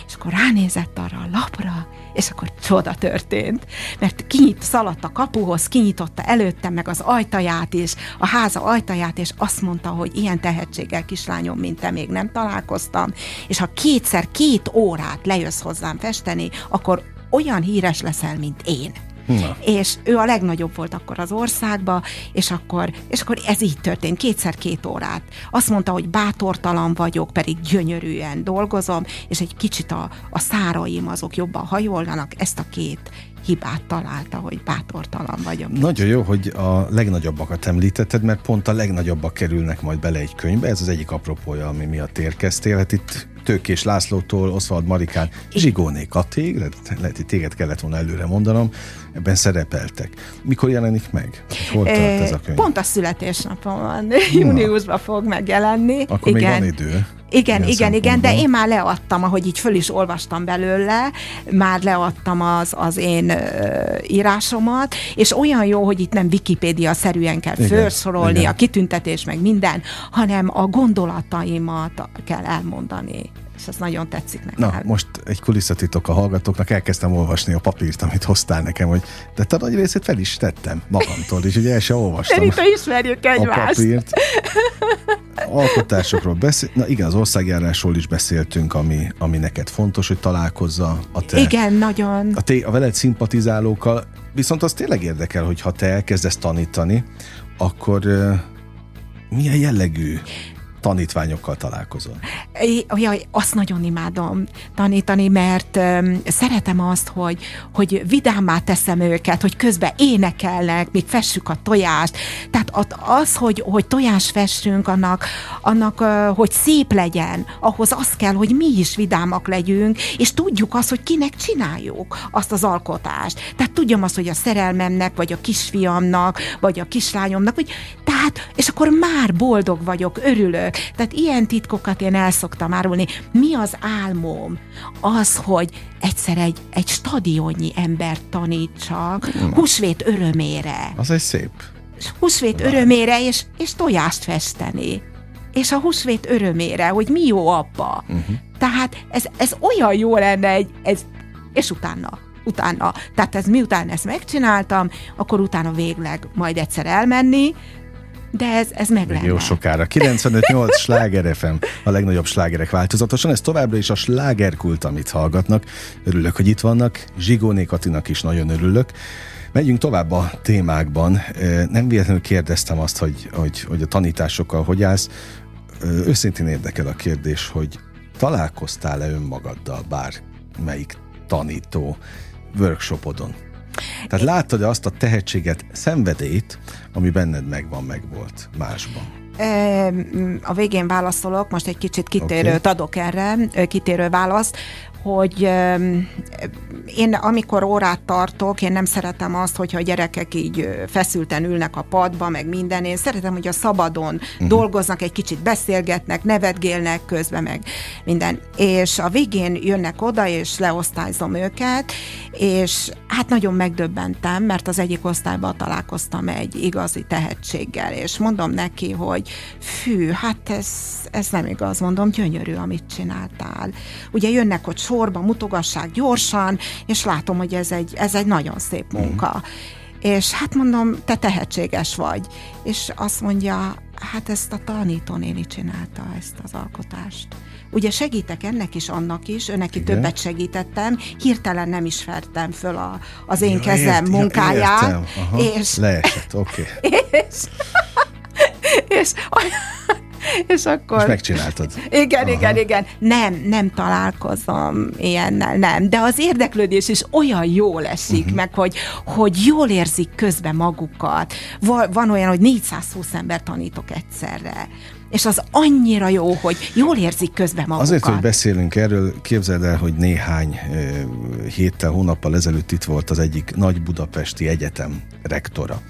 És akkor ránézett arra a lapra, és akkor csoda történt, mert kinyit, szaladt a kapuhoz, kinyitotta előttem meg az ajtaját is, a háza ajtaját, és azt mondta, hogy ilyen tehetséggel kislányom, mint te még nem találkoztam, és ha kétszer két órát lejössz hozzám festeni, akkor olyan híres leszel, mint én. Na. És ő a legnagyobb volt akkor az országba, és akkor, és akkor ez így történt, kétszer két órát. Azt mondta, hogy bátortalan vagyok, pedig gyönyörűen dolgozom, és egy kicsit a, a száraim azok jobban hajolnak, ezt a két hibát találta, hogy bátortalan vagyok. Nagyon jó, hogy a legnagyobbakat említetted, mert pont a legnagyobbak kerülnek majd bele egy könyvbe. Ez az egyik apropója, ami miatt érkeztél. Hát itt Tőkés Lászlótól, Oszvald Marikán, Zsigóné Katig, lehet, lehet, hogy téged kellett volna előre mondanom, ebben szerepeltek. Mikor jelenik meg? Hol tart ez a könyv? Pont a születésnapom van, júniusban fog megjelenni. Akkor igen. még van idő. Igen, Ilyen igen, igen, de én már leadtam, ahogy így föl is olvastam belőle, már leadtam az, az én ö, írásomat, és olyan jó, hogy itt nem Wikipédia-szerűen kell igen, felsorolni, igen. a kitüntetés meg minden, hanem a gondolataimat kell elmondani és ez nagyon tetszik nekem. Na, most egy kulisszatitok a hallgatóknak, elkezdtem olvasni a papírt, amit hoztál nekem, hogy de te nagy részét fel is tettem magamtól, és ugye el sem olvastam. Szerintem ismerjük egymást. A papírt. Alkotásokról beszél, na igen, az országjárásról is beszéltünk, ami, ami neked fontos, hogy találkozza a te... Igen, nagyon. A, te, a veled szimpatizálókkal, viszont az tényleg érdekel, hogy ha te elkezdesz tanítani, akkor milyen jellegű tanítványokkal találkozol? Jaj, azt nagyon imádom tanítani, mert um, szeretem azt, hogy, hogy vidámá teszem őket, hogy közben énekelnek, még fessük a tojást. Tehát az, hogy, hogy tojás fessünk, annak, annak hogy szép legyen, ahhoz az kell, hogy mi is vidámak legyünk, és tudjuk azt, hogy kinek csináljuk azt az alkotást. Tehát tudjam azt, hogy a szerelmemnek, vagy a kisfiamnak, vagy a kislányomnak, hogy tehát, és akkor már boldog vagyok, örülök, tehát ilyen titkokat én el szoktam árulni. Mi az álmom? Az, hogy egyszer egy, egy stadionnyi embert tanítsak, húsvét örömére. Az egy szép. Húsvét örömére, és, és tojást festeni. És a húsvét örömére, hogy mi jó abba. Uh-huh. Tehát ez, ez olyan jó lenne, egy, ez, és utána utána. Tehát ez miután ezt megcsináltam, akkor utána végleg majd egyszer elmenni, de ez, ez meg lenne. Jó sokára. 95-8 sláger FM, a legnagyobb slágerek változatosan. Ez továbbra is a slágerkult, amit hallgatnak. Örülök, hogy itt vannak. Zsigóné Katinak is nagyon örülök. Megyünk tovább a témákban. Nem véletlenül kérdeztem azt, hogy, hogy, hogy a tanításokkal hogy állsz. Őszintén érdekel a kérdés, hogy találkoztál-e önmagaddal bármelyik tanító workshopodon? Tehát láttad azt a tehetséget, szenvedélyt, ami benned megvan, megvolt másban? A végén válaszolok, most egy kicsit kitérőt okay. adok erre, kitérő választ, hogy én amikor órát tartok, én nem szeretem azt, hogyha a gyerekek így feszülten ülnek a padba, meg minden. Én szeretem, hogy a szabadon uh-huh. dolgoznak, egy kicsit beszélgetnek, nevetgélnek közben, meg minden. És a végén jönnek oda, és leosztályzom őket, és hát nagyon megdöbbentem, mert az egyik osztályban találkoztam egy igazi tehetséggel, és mondom neki, hogy fű, hát ez, ez nem igaz, mondom, gyönyörű, amit csináltál. Ugye jönnek ott sorba, mutogassák gyorsan, és látom, hogy ez egy, ez egy nagyon szép mhm. munka. Mm. És hát mondom, te tehetséges vagy. És azt mondja, hát ezt a tanítónéni csinálta, ezt az alkotást. Ugye segítek ennek is, annak is, önnek Igen. többet segítettem, hirtelen nem is fertem föl a, az én ja, kezem ért, munkáját. Ja, értem. Aha, és, leesett, oké. Okay. És, és és akkor... És megcsináltad. Igen, Aha. igen, igen. Nem, nem találkozom ilyennel, nem. De az érdeklődés is olyan jól esik uh-huh. meg, hogy, hogy jól érzik közben magukat. Van, olyan, hogy 420 ember tanítok egyszerre és az annyira jó, hogy jól érzik közben magukat. Azért, hogy beszélünk erről, képzeld el, hogy néhány héttel, hónappal ezelőtt itt volt az egyik nagy budapesti egyetem rektora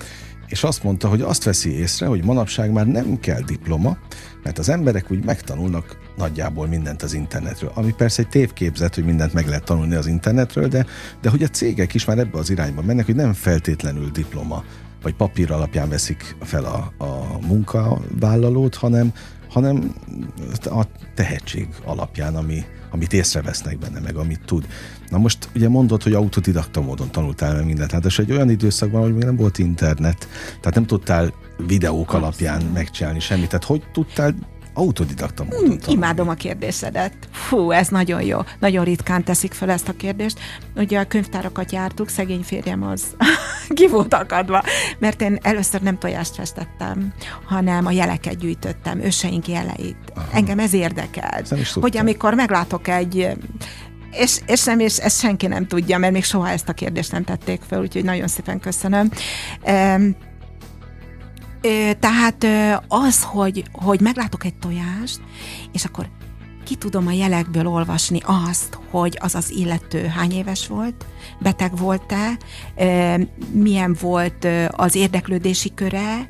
és azt mondta, hogy azt veszi észre, hogy manapság már nem kell diploma, mert az emberek úgy megtanulnak nagyjából mindent az internetről. Ami persze egy tévképzet, hogy mindent meg lehet tanulni az internetről, de, de hogy a cégek is már ebbe az irányba mennek, hogy nem feltétlenül diploma vagy papír alapján veszik fel a, a munkavállalót, hanem, hanem a tehetség alapján, ami, amit észrevesznek benne, meg amit tud. Na most ugye mondod, hogy autodidakta módon tanultál meg mindent, hát és egy olyan időszakban, hogy még nem volt internet, tehát nem tudtál videók alapján megcsinálni semmit, tehát hogy tudtál autodidakta módon hmm, Imádom a kérdésedet. Fú, ez nagyon jó. Nagyon ritkán teszik fel ezt a kérdést. Ugye a könyvtárakat jártuk, szegény férjem az ki volt akadva, mert én először nem tojást festettem, hanem a jeleket gyűjtöttem, őseink jeleit. Aha. Engem ez érdekelt. Hogy amikor meglátok egy és, és nem, és ezt senki nem tudja, mert még soha ezt a kérdést nem tették fel, úgyhogy nagyon szépen köszönöm. Tehát az, hogy, hogy meglátok egy tojást, és akkor ki tudom a jelekből olvasni azt, hogy az az illető hány éves volt, beteg volt-e, milyen volt az érdeklődési köre,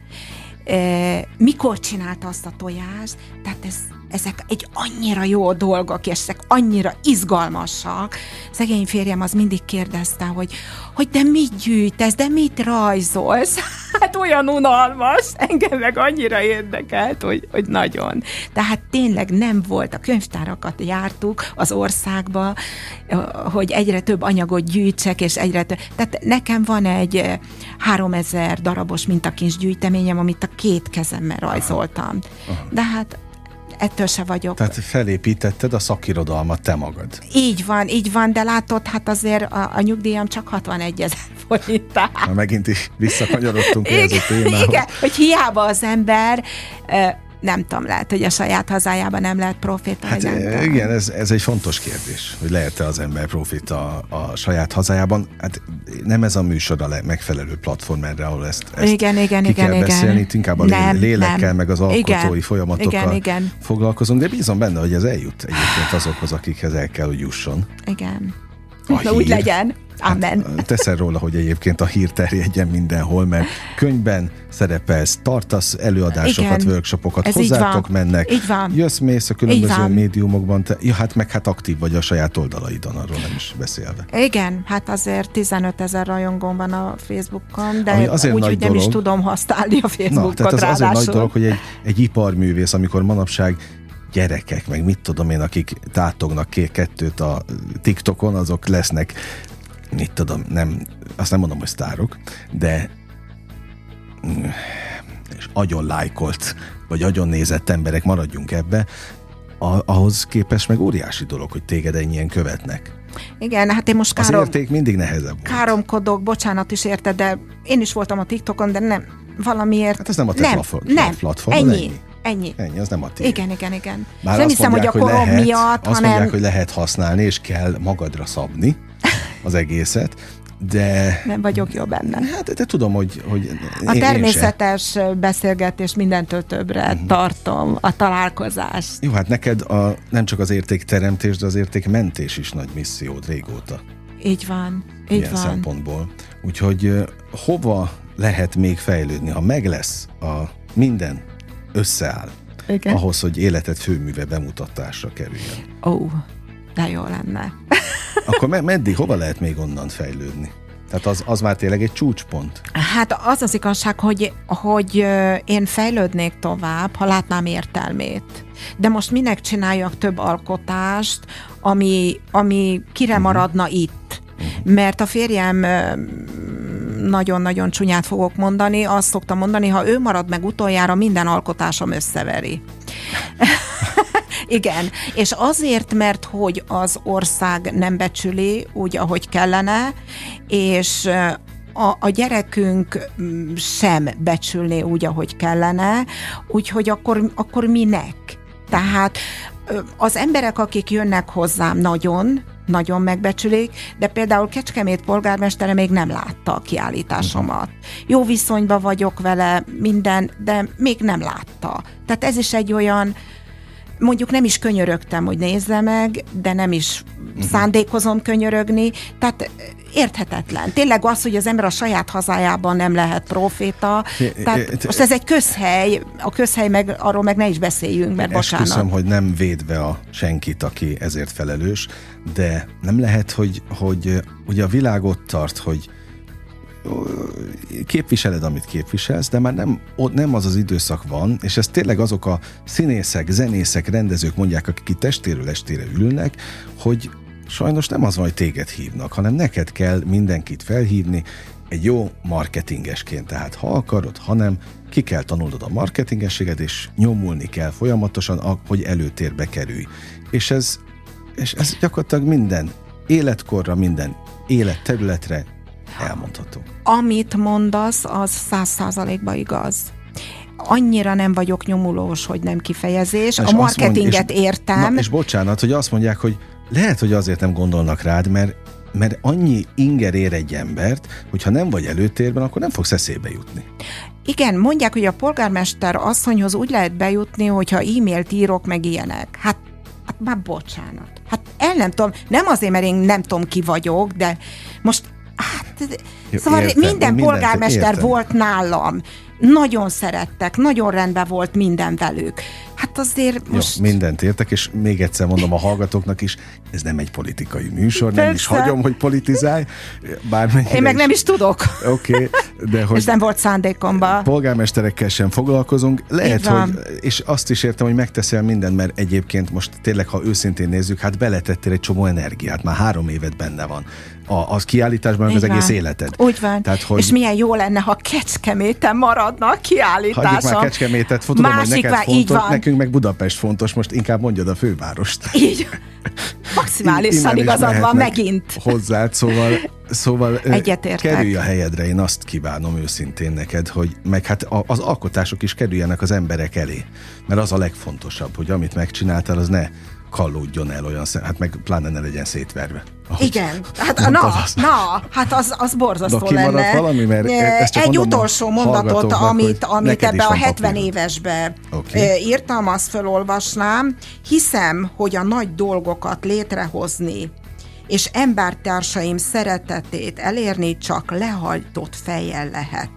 mikor csinálta azt a tojást, tehát ez ezek egy annyira jó dolgok, és ezek annyira izgalmasak. Szegény férjem az mindig kérdezte, hogy, hogy de mit gyűjtesz, de mit rajzolsz? Hát olyan unalmas, engem meg annyira érdekelt, hogy, hogy nagyon. Tehát tényleg nem volt, a könyvtárakat jártuk az országba, hogy egyre több anyagot gyűjtsek, és egyre több. Tehát nekem van egy 3000 darabos mintakincs gyűjteményem, amit a két kezemmel rajzoltam. De hát ettől se vagyok. Tehát felépítetted a szakirodalmat te magad. Így van, így van, de látod, hát azért a, a nyugdíjam csak 61 ezer forint. Na, megint is visszakanyarodtunk ehhez a témához. Igen, hogy hiába az ember nem tudom, lehet, hogy a saját hazájában nem lehet profita. Hát igen, ez, ez egy fontos kérdés, hogy lehet-e az ember profita a, saját hazájában. Hát nem ez a műsor a megfelelő platform erre, ahol ezt, ezt igen, igen, ki igen, kell igen. beszélni, itt inkább a nem, lélekkel, nem. meg az alkotói igen, folyamatokkal igen, igen. foglalkozunk, de bízom benne, hogy ez eljut egyébként azokhoz, akikhez el kell, hogy jusson. Igen. A Na, hír. úgy legyen. Amen. Hát, teszel róla, hogy egyébként a hír terjedjen mindenhol, mert könyvben szerepelsz, tartasz előadásokat, Igen, workshopokat, ez hozzátok mennek, így van. jössz, mész a különböző médiumokban, te, ja, hát meg hát aktív vagy a saját oldalaidon, arról nem is beszélve. Igen, hát azért 15 ezer rajongón van a Facebookon, de Ami azért úgy, nagy hogy dolog, nem is tudom használni a Facebookot Na, tehát az ráadásul. azért nagy dolog, hogy egy, egy iparművész, amikor manapság gyerekek, meg mit tudom én, akik tátognak két kettőt a TikTokon, azok lesznek mit tudom, nem, azt nem mondom, hogy sztárok, de és agyon lájkolt, vagy agyon nézett emberek, maradjunk ebbe, a, ahhoz képest meg óriási dolog, hogy téged ennyien követnek. Igen, hát én most károm... Az érték mindig nehezebb volt. Káromkodok, bocsánat is érte, de én is voltam a TikTokon, de nem, valamiért... Hát ez nem a te nem, platform, nem, platform, ennyi. ennyi. Ennyi. Ennyi, az nem a tiéd. Igen, igen, igen. Már nem hiszem, mondják, hogy a korom miatt, azt hanem... mondják, hogy lehet használni, és kell magadra szabni az egészet. de... Nem vagyok jó benne. Hát, de tudom, hogy, hogy A én, természetes beszélgetés mindentől többre uh-huh. tartom, a találkozást. Jó, hát neked a, nem csak az értékteremtés, de az értékmentés is nagy missziód régóta. Így van, így ilyen van. szempontból. Úgyhogy hova lehet még fejlődni, ha meg lesz a minden összeáll, Igen. ahhoz, hogy életed főműve bemutatásra kerüljön. Ó, oh, de jó lenne. Akkor me- meddig, hova lehet még onnan fejlődni? Tehát az, az már tényleg egy csúcspont. Hát az az igazság, hogy, hogy én fejlődnék tovább, ha látnám értelmét. De most minek csináljak több alkotást, ami, ami kire maradna itt? Mert a férjem nagyon-nagyon csúnyát fogok mondani, azt szoktam mondani, ha ő marad meg utoljára, minden alkotásom összeveri. Igen, és azért, mert hogy az ország nem becsüli úgy, ahogy kellene, és a, a gyerekünk mm, sem becsülné úgy, ahogy kellene, úgyhogy akkor, akkor minek? Tehát az emberek, akik jönnek hozzám nagyon, nagyon megbecsülik, de például Kecskemét polgármestere még nem látta a kiállításomat. Jó viszonyban vagyok vele, minden, de még nem látta. Tehát ez is egy olyan, mondjuk nem is könyörögtem, hogy nézze meg, de nem is uh-huh. szándékozom könyörögni, tehát érthetetlen. Tényleg az, hogy az ember a saját hazájában nem lehet proféta, tehát most ez egy közhely, a közhely meg, arról meg ne is beszéljünk, mert bocsánat. Esküszöm, hogy nem védve a senkit, aki ezért felelős, de nem lehet, hogy, hogy ugye a világ ott tart, hogy képviseled, amit képviselsz, de már nem, ott nem az az időszak van, és ez tényleg azok a színészek, zenészek, rendezők mondják, akik itt testéről estére ülnek, hogy sajnos nem az van, hogy téged hívnak, hanem neked kell mindenkit felhívni, egy jó marketingesként, tehát ha akarod, hanem ki kell tanulnod a marketingességet, és nyomulni kell folyamatosan, hogy előtérbe kerülj. És ez, és ez gyakorlatilag minden életkorra, minden életterületre elmondható. Amit mondasz, az száz százalékban igaz annyira nem vagyok nyomulós, hogy nem kifejezés. Na, a marketinget mond, és, értem. Na, és bocsánat, hogy azt mondják, hogy lehet, hogy azért nem gondolnak rád, mert mert annyi inger ér egy embert, hogy ha nem vagy előtérben, akkor nem fogsz eszébe jutni. Igen, mondják, hogy a polgármester asszonyhoz úgy lehet bejutni, hogyha e-mailt írok, meg ilyenek. Hát, hát már bocsánat. Hát el nem tudom, nem azért, mert én nem tudom ki vagyok, de most Hát, Jó, szóval értem, minden polgármester értem. volt nálam. Nagyon szerettek, nagyon rendben volt minden velük. Hát azért most... Jó, mindent értek, és még egyszer mondom a hallgatóknak is, ez nem egy politikai műsor, Persze. nem is hagyom, hogy politizálj. Én meg is. nem is tudok. Oké, okay, de hogy... És nem volt szándékomba. Polgármesterekkel sem foglalkozunk. Lehet, hogy, és azt is értem, hogy megteszel mindent, mert egyébként most tényleg, ha őszintén nézzük, hát beletettél egy csomó energiát, már három évet benne van a, az kiállításban, Így az van. egész életed. Úgy van. Tehát, hogy... És milyen jó lenne, ha Kecskeméten maradna a kiállításom. Hagyjuk már Kecskemétet, tudom, Másik hogy neked vár, fontos, nekünk meg Budapest fontos, most inkább mondjad a fővárost. Így. Maximálisan igazad van megint. Hozzád, szóval, szóval kerülj a helyedre, én azt kívánom őszintén neked, hogy meg hát az alkotások is kerüljenek az emberek elé, mert az a legfontosabb, hogy amit megcsináltál, az ne kallódjon el olyan, hát meg pláne ne legyen szétverve. Igen, hát na, az. na, hát az, az borzasztó Na, lenne. valami, mert ezt csak Egy mondom utolsó mondatot, amit, amit ebbe a 70 papírod. évesbe okay. írtam, azt felolvasnám. Hiszem, hogy a nagy dolgokat létrehozni és embertársaim szeretetét elérni csak lehajtott fejjel lehet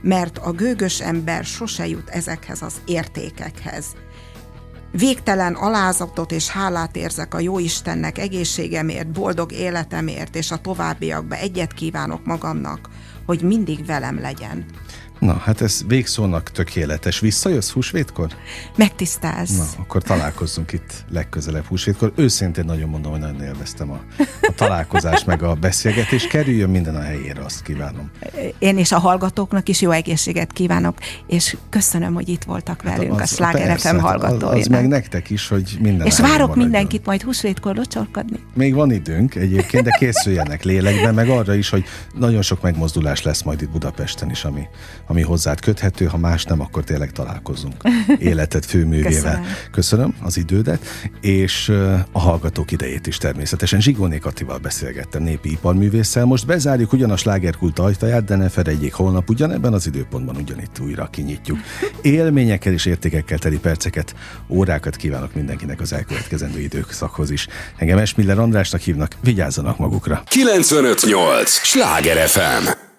mert a gőgös ember sose jut ezekhez az értékekhez. Végtelen alázatot és hálát érzek a Jóistennek egészségemért, boldog életemért, és a továbbiakban egyet kívánok magamnak, hogy mindig velem legyen. Na, hát ez végszónak tökéletes. Visszajössz húsvétkor? Megtisztelsz. Na, akkor találkozzunk itt legközelebb húsvétkor. Őszintén nagyon mondom, hogy nagyon élveztem a, a találkozást, meg a beszélgetést. Kerüljön minden a helyére, azt kívánom. Én és a hallgatóknak is jó egészséget kívánok, és köszönöm, hogy itt voltak hát velünk az, a Sláger FM hallgatóinak. Az, az meg nektek is, hogy minden És várok maradjon. mindenkit majd húsvétkor locsolkodni. Még van időnk egyébként, de készüljenek lélekben, meg arra is, hogy nagyon sok megmozdulás lesz majd itt Budapesten is, ami, ami ami hozzád köthető, ha más nem, akkor tényleg találkozunk. Életed főművével. Köszönöm. Köszönöm az idődet, és a hallgatók idejét is természetesen. Zsigóné Katival beszélgettem, népi iparművésszel. Most bezárjuk ugyan a slágerkult ajtaját, de ne felejtjék, holnap ugyanebben az időpontban ugyanitt újra kinyitjuk. Élményekkel és értékekkel teli perceket, órákat kívánok mindenkinek az elkövetkezendő időszakhoz is. Engem Esmiller Andrásnak hívnak, vigyázzanak magukra. 958! Sláger FM!